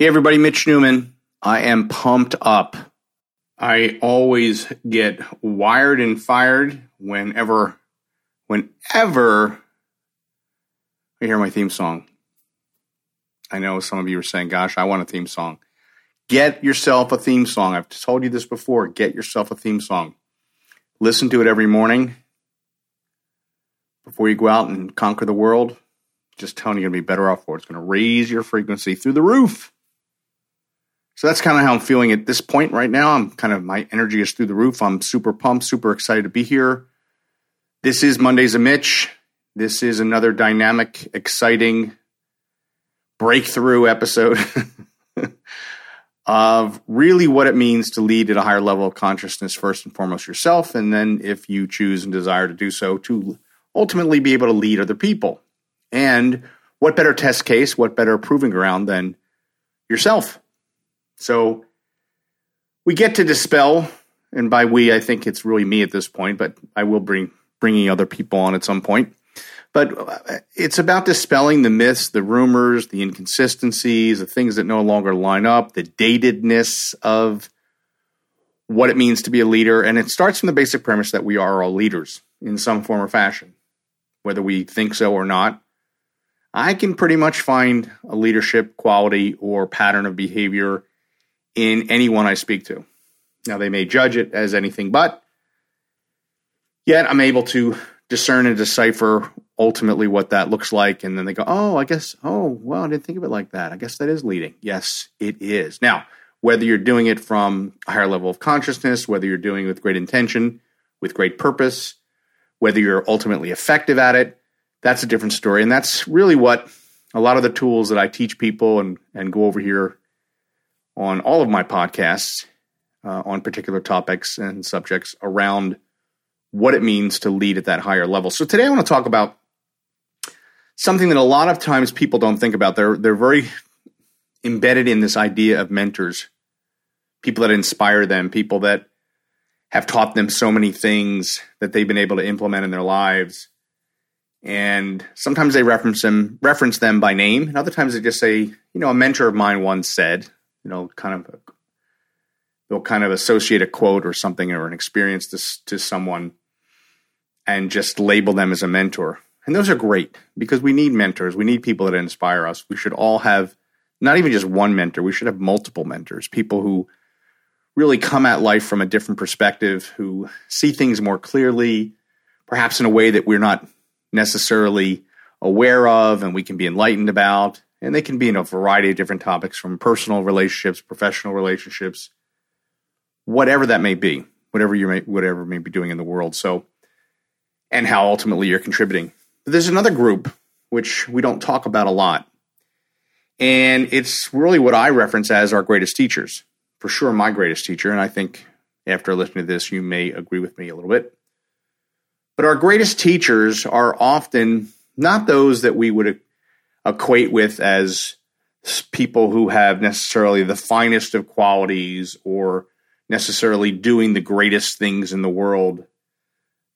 Hey, everybody, Mitch Newman. I am pumped up. I always get wired and fired whenever, whenever I hear my theme song. I know some of you are saying, gosh, I want a theme song. Get yourself a theme song. I've told you this before. Get yourself a theme song. Listen to it every morning before you go out and conquer the world. Just telling you, you're going to be better off for it. It's going to raise your frequency through the roof. So that's kind of how I'm feeling at this point right now. I'm kind of, my energy is through the roof. I'm super pumped, super excited to be here. This is Mondays of Mitch. This is another dynamic, exciting breakthrough episode of really what it means to lead at a higher level of consciousness, first and foremost yourself. And then, if you choose and desire to do so, to ultimately be able to lead other people. And what better test case, what better proving ground than yourself? So we get to dispel, and by we, I think it's really me at this point, but I will bring bringing other people on at some point. But uh, it's about dispelling the myths, the rumors, the inconsistencies, the things that no longer line up, the datedness of what it means to be a leader. And it starts from the basic premise that we are all leaders in some form or fashion, whether we think so or not. I can pretty much find a leadership quality or pattern of behavior in anyone I speak to. Now, they may judge it as anything but, yet I'm able to discern and decipher ultimately what that looks like. And then they go, oh, I guess, oh, well, I didn't think of it like that. I guess that is leading. Yes, it is. Now, whether you're doing it from a higher level of consciousness, whether you're doing it with great intention, with great purpose, whether you're ultimately effective at it, that's a different story. And that's really what a lot of the tools that I teach people and, and go over here on all of my podcasts uh, on particular topics and subjects around what it means to lead at that higher level. So today I want to talk about something that a lot of times people don't think about. They're they're very embedded in this idea of mentors, people that inspire them, people that have taught them so many things that they've been able to implement in their lives. And sometimes they reference them reference them by name, and other times they just say, you know, a mentor of mine once said, you know, kind of they'll kind of associate a quote or something or an experience to, to someone and just label them as a mentor. And those are great because we need mentors. We need people that inspire us. We should all have not even just one mentor, we should have multiple mentors, people who really come at life from a different perspective, who see things more clearly, perhaps in a way that we're not necessarily aware of and we can be enlightened about and they can be in a variety of different topics from personal relationships, professional relationships, whatever that may be, whatever you may, whatever may be doing in the world. So, and how ultimately you're contributing. But there's another group which we don't talk about a lot, and it's really what I reference as our greatest teachers. For sure, my greatest teacher, and I think after listening to this, you may agree with me a little bit. But our greatest teachers are often not those that we would equate with as people who have necessarily the finest of qualities or necessarily doing the greatest things in the world,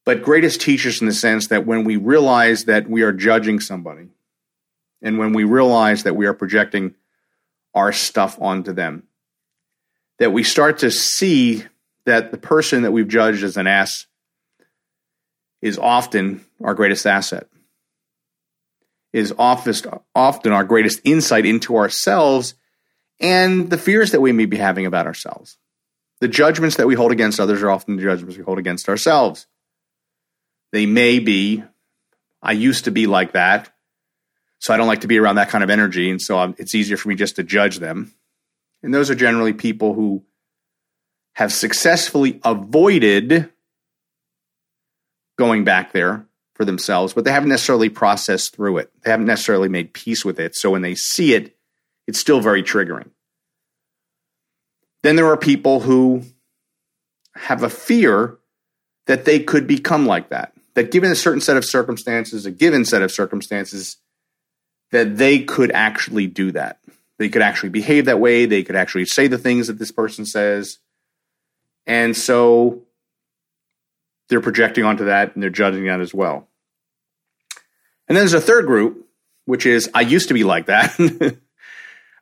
but greatest teachers in the sense that when we realize that we are judging somebody and when we realize that we are projecting our stuff onto them, that we start to see that the person that we've judged as an ass is often our greatest asset is often our greatest insight into ourselves and the fears that we may be having about ourselves. The judgments that we hold against others are often the judgments we hold against ourselves. They may be, I used to be like that, so I don't like to be around that kind of energy, and so I'm, it's easier for me just to judge them. And those are generally people who have successfully avoided going back there for themselves, but they haven't necessarily processed through it. They haven't necessarily made peace with it. So when they see it, it's still very triggering. Then there are people who have a fear that they could become like that, that given a certain set of circumstances, a given set of circumstances, that they could actually do that. They could actually behave that way. They could actually say the things that this person says. And so they're projecting onto that and they're judging that as well. And then there's a third group, which is I used to be like that.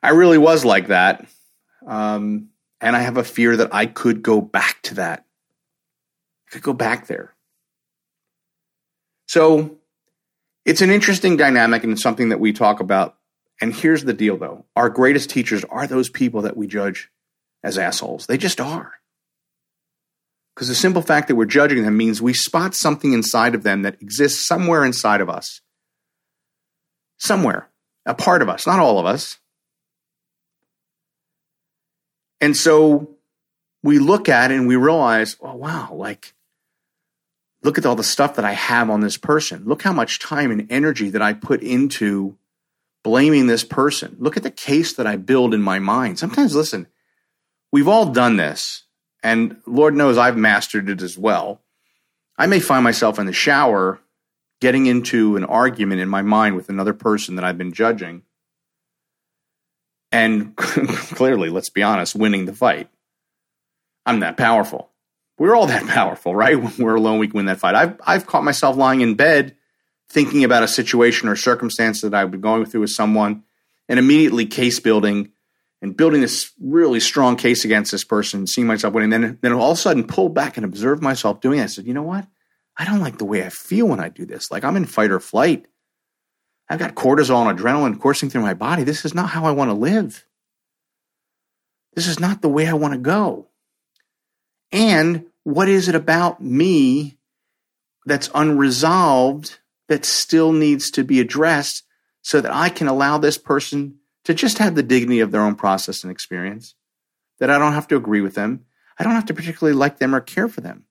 I really was like that. Um, and I have a fear that I could go back to that. I could go back there. So it's an interesting dynamic and it's something that we talk about. And here's the deal though our greatest teachers are those people that we judge as assholes. They just are. Because the simple fact that we're judging them means we spot something inside of them that exists somewhere inside of us. Somewhere. A part of us, not all of us. And so we look at it and we realize, oh, wow, like, look at all the stuff that I have on this person. Look how much time and energy that I put into blaming this person. Look at the case that I build in my mind. Sometimes, listen, we've all done this, and Lord knows I've mastered it as well. I may find myself in the shower getting into an argument in my mind with another person that I've been judging and clearly, let's be honest, winning the fight. I'm that powerful. We're all that powerful, right? When we're alone, we can win that fight. I've, I've caught myself lying in bed thinking about a situation or circumstance that I've been going through with someone and immediately case building and building this really strong case against this person, seeing myself winning. Then, then all of a sudden pull back and observe myself doing it. I said, you know what? I don't like the way I feel when I do this. Like I'm in fight or flight. I've got cortisol and adrenaline coursing through my body. This is not how I want to live. This is not the way I want to go. And what is it about me that's unresolved that still needs to be addressed so that I can allow this person to just have the dignity of their own process and experience? That I don't have to agree with them. I don't have to particularly like them or care for them.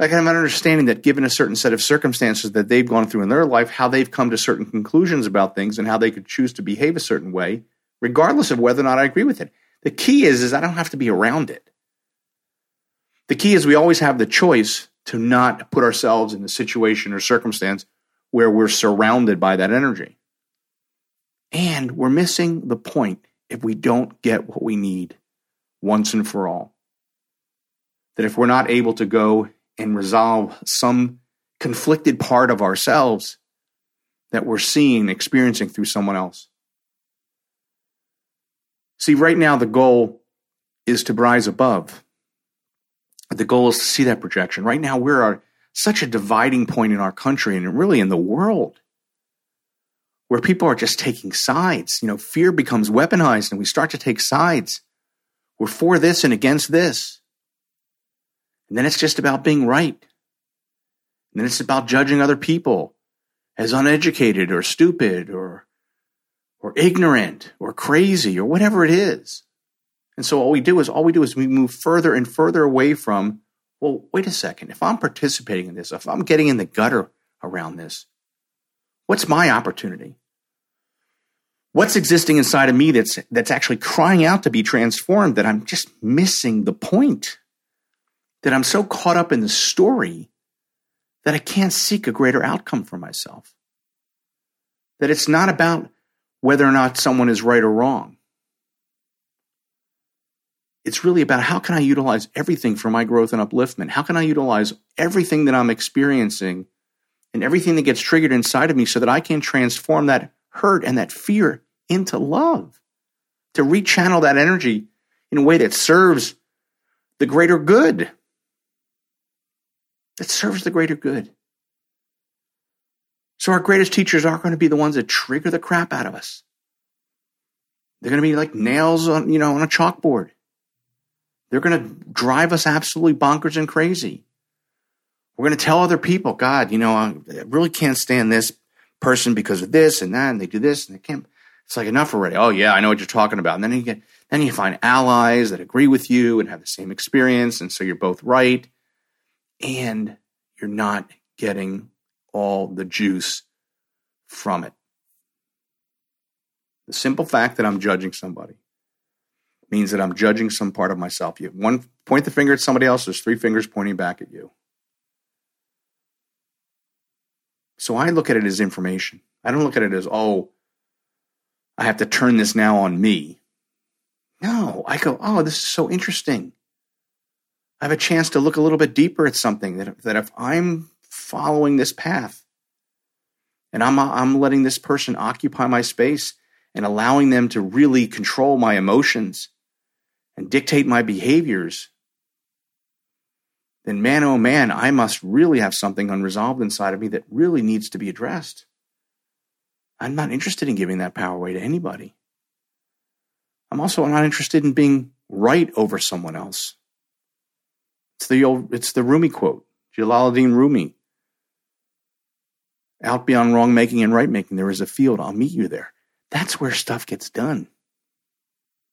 Like I'm understanding that given a certain set of circumstances that they've gone through in their life, how they've come to certain conclusions about things and how they could choose to behave a certain way, regardless of whether or not I agree with it. The key is, is I don't have to be around it. The key is we always have the choice to not put ourselves in a situation or circumstance where we're surrounded by that energy. And we're missing the point if we don't get what we need once and for all. That if we're not able to go and resolve some conflicted part of ourselves that we're seeing, experiencing through someone else. See, right now, the goal is to rise above. The goal is to see that projection. Right now, we're at such a dividing point in our country and really in the world where people are just taking sides. You know, fear becomes weaponized and we start to take sides. We're for this and against this. And then it's just about being right. And then it's about judging other people as uneducated or stupid or or ignorant or crazy or whatever it is. And so all we do is all we do is we move further and further away from, well, wait a second. If I'm participating in this, if I'm getting in the gutter around this, what's my opportunity? What's existing inside of me that's that's actually crying out to be transformed that I'm just missing the point? That I'm so caught up in the story that I can't seek a greater outcome for myself. That it's not about whether or not someone is right or wrong. It's really about how can I utilize everything for my growth and upliftment? How can I utilize everything that I'm experiencing and everything that gets triggered inside of me so that I can transform that hurt and that fear into love? To rechannel that energy in a way that serves the greater good that serves the greater good. So our greatest teachers aren't going to be the ones that trigger the crap out of us. They're going to be like nails on, you know, on a chalkboard. They're going to drive us absolutely bonkers and crazy. We're going to tell other people, God, you know, I really can't stand this person because of this and that, and they do this and they can't. It's like enough already. Oh yeah, I know what you're talking about. And then you get, then you find allies that agree with you and have the same experience, and so you're both right, and you're not getting all the juice from it. The simple fact that I'm judging somebody means that I'm judging some part of myself. You one point the finger at somebody else, there's three fingers pointing back at you. So I look at it as information. I don't look at it as, oh, I have to turn this now on me. No, I go, oh, this is so interesting. I have a chance to look a little bit deeper at something that, that if I'm following this path and I'm, I'm letting this person occupy my space and allowing them to really control my emotions and dictate my behaviors, then man, oh man, I must really have something unresolved inside of me that really needs to be addressed. I'm not interested in giving that power away to anybody. I'm also not interested in being right over someone else. It's the old, it's the Rumi quote, Jalaluddin Rumi. Out beyond wrong making and right making, there is a field. I'll meet you there. That's where stuff gets done.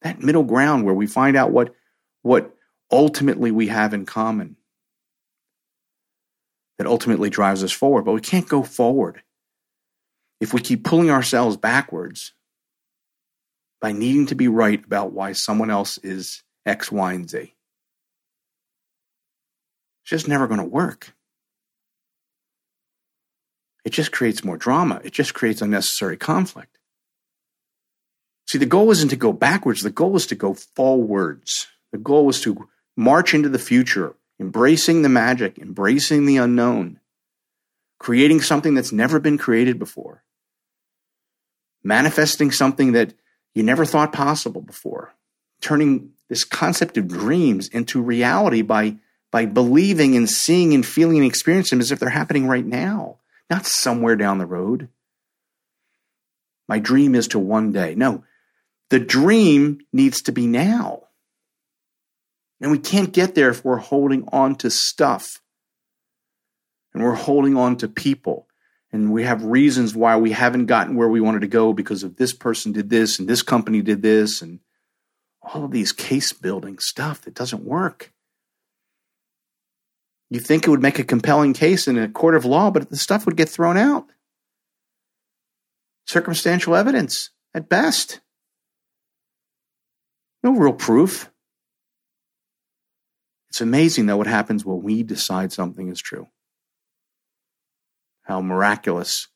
That middle ground where we find out what, what ultimately we have in common that ultimately drives us forward. But we can't go forward if we keep pulling ourselves backwards by needing to be right about why someone else is X, Y, and Z. It's just never going to work. It just creates more drama. It just creates unnecessary conflict. See, the goal isn't to go backwards, the goal is to go forwards. The goal is to march into the future embracing the magic, embracing the unknown, creating something that's never been created before, manifesting something that you never thought possible before, turning this concept of dreams into reality by, by believing and seeing and feeling and experiencing them as if they're happening right now, not somewhere down the road. My dream is to one day. No, the dream needs to be now. And we can't get there if we're holding on to stuff and we're holding on to people and we have reasons why we haven't gotten where we wanted to go because of this person did this and this company did this and all of these case building stuff that doesn't work. You think it would make a compelling case in a court of law, but the stuff would get thrown out. Circumstantial evidence at best. No real proof. It's amazing, though, what happens when we decide something is true. How miraculous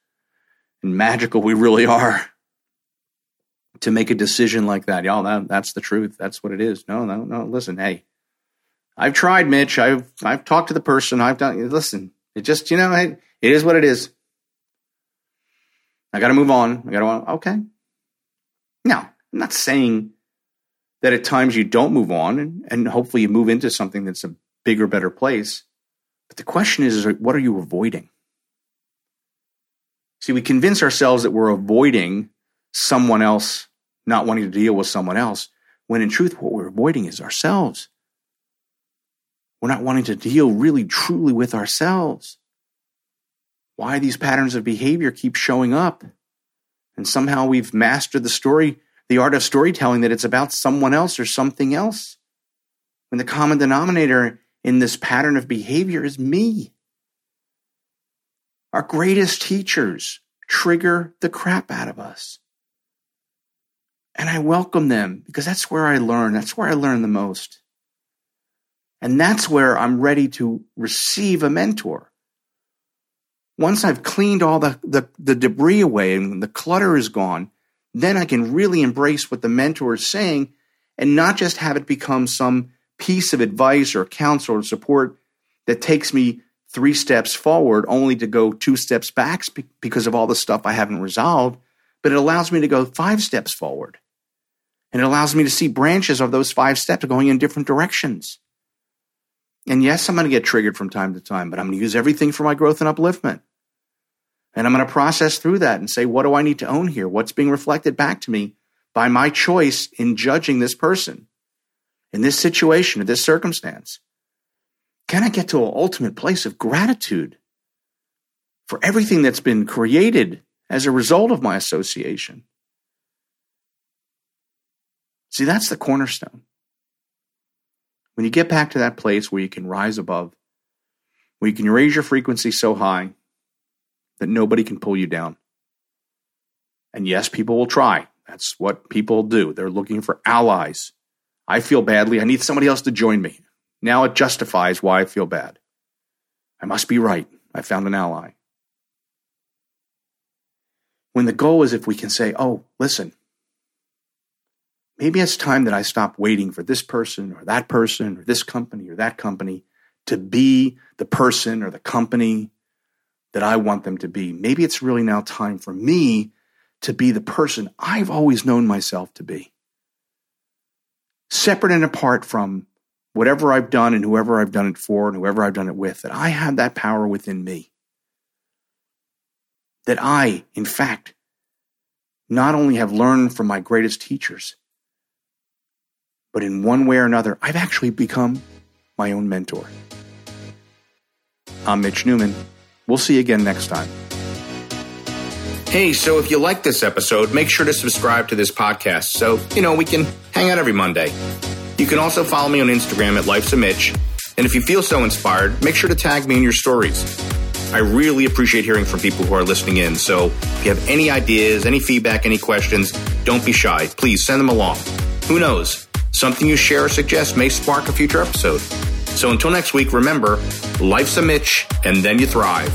and magical we really are to make a decision like that. Y'all, that, that's the truth. That's what it is. No, no, no. Listen, hey, I've tried, Mitch. I've I've talked to the person. I've done. Listen, it just you know, it, it is what it is. I got to move on. I got to. Okay. Now, I'm not saying that at times you don't move on and, and hopefully you move into something that's a bigger, better place. But the question is, is what are you avoiding? See, we convince ourselves that we're avoiding someone else not wanting to deal with someone else, when in truth, what we're avoiding is ourselves. We're not wanting to deal really, truly with ourselves. Why these patterns of behavior keep showing up. And somehow we've mastered the story the art of storytelling that it's about someone else or something else. When the common denominator in this pattern of behavior is me. Our greatest teachers trigger the crap out of us. And I welcome them because that's where I learn. That's where I learn the most. And that's where I'm ready to receive a mentor. Once I've cleaned all the, the, the debris away and the clutter is gone, then I can really embrace what the mentor is saying and not just have it become some piece of advice or counsel or support that takes me three steps forward only to go two steps back because of all the stuff I haven't resolved, but it allows me to go five steps forward. And it allows me to see branches of those five steps going in different directions. And yes, I'm going to get triggered from time to time, but I'm going to use everything for my growth and upliftment. And I'm going to process through that and say, what do I need to own here? What's being reflected back to me by my choice in judging this person in this situation or this circumstance? Can I get to an ultimate place of gratitude for everything that's been created as a result of my association? See, that's the cornerstone. When you get back to that place where you can rise above, where you can raise your frequency so high that nobody can pull you down. And yes, people will try. That's what people do. They're looking for allies. I feel badly. I need somebody else to join me. Now it justifies why I feel bad. I must be right. I found an ally. When the goal is if we can say, oh, listen, maybe it's time that I stop waiting for this person or that person or this company or that company to be the person or the company that I want them to be. Maybe it's really now time for me to be the person I've always known myself to be. Separate and apart from whatever I've done and whoever I've done it for and whoever I've done it with, that I have that power within me. That I, in fact, not only have learned from my greatest teachers, but in one way or another, I've actually become my own mentor. I'm Mitch Newman. We'll see you again next time. Hey, so if you like this episode, make sure to subscribe to this podcast so, you know, we can hang out every Monday. You can also follow me on Instagram at Life's a Mitch. And if you feel so inspired, make sure to tag me in your stories. I really appreciate hearing from people who are listening in. So if you have any ideas, any feedback, any questions, don't be shy. Please send them along. Who knows? Something you share or suggest may spark a future episode. So until next week, remember life's a Mitch, and then you thrive.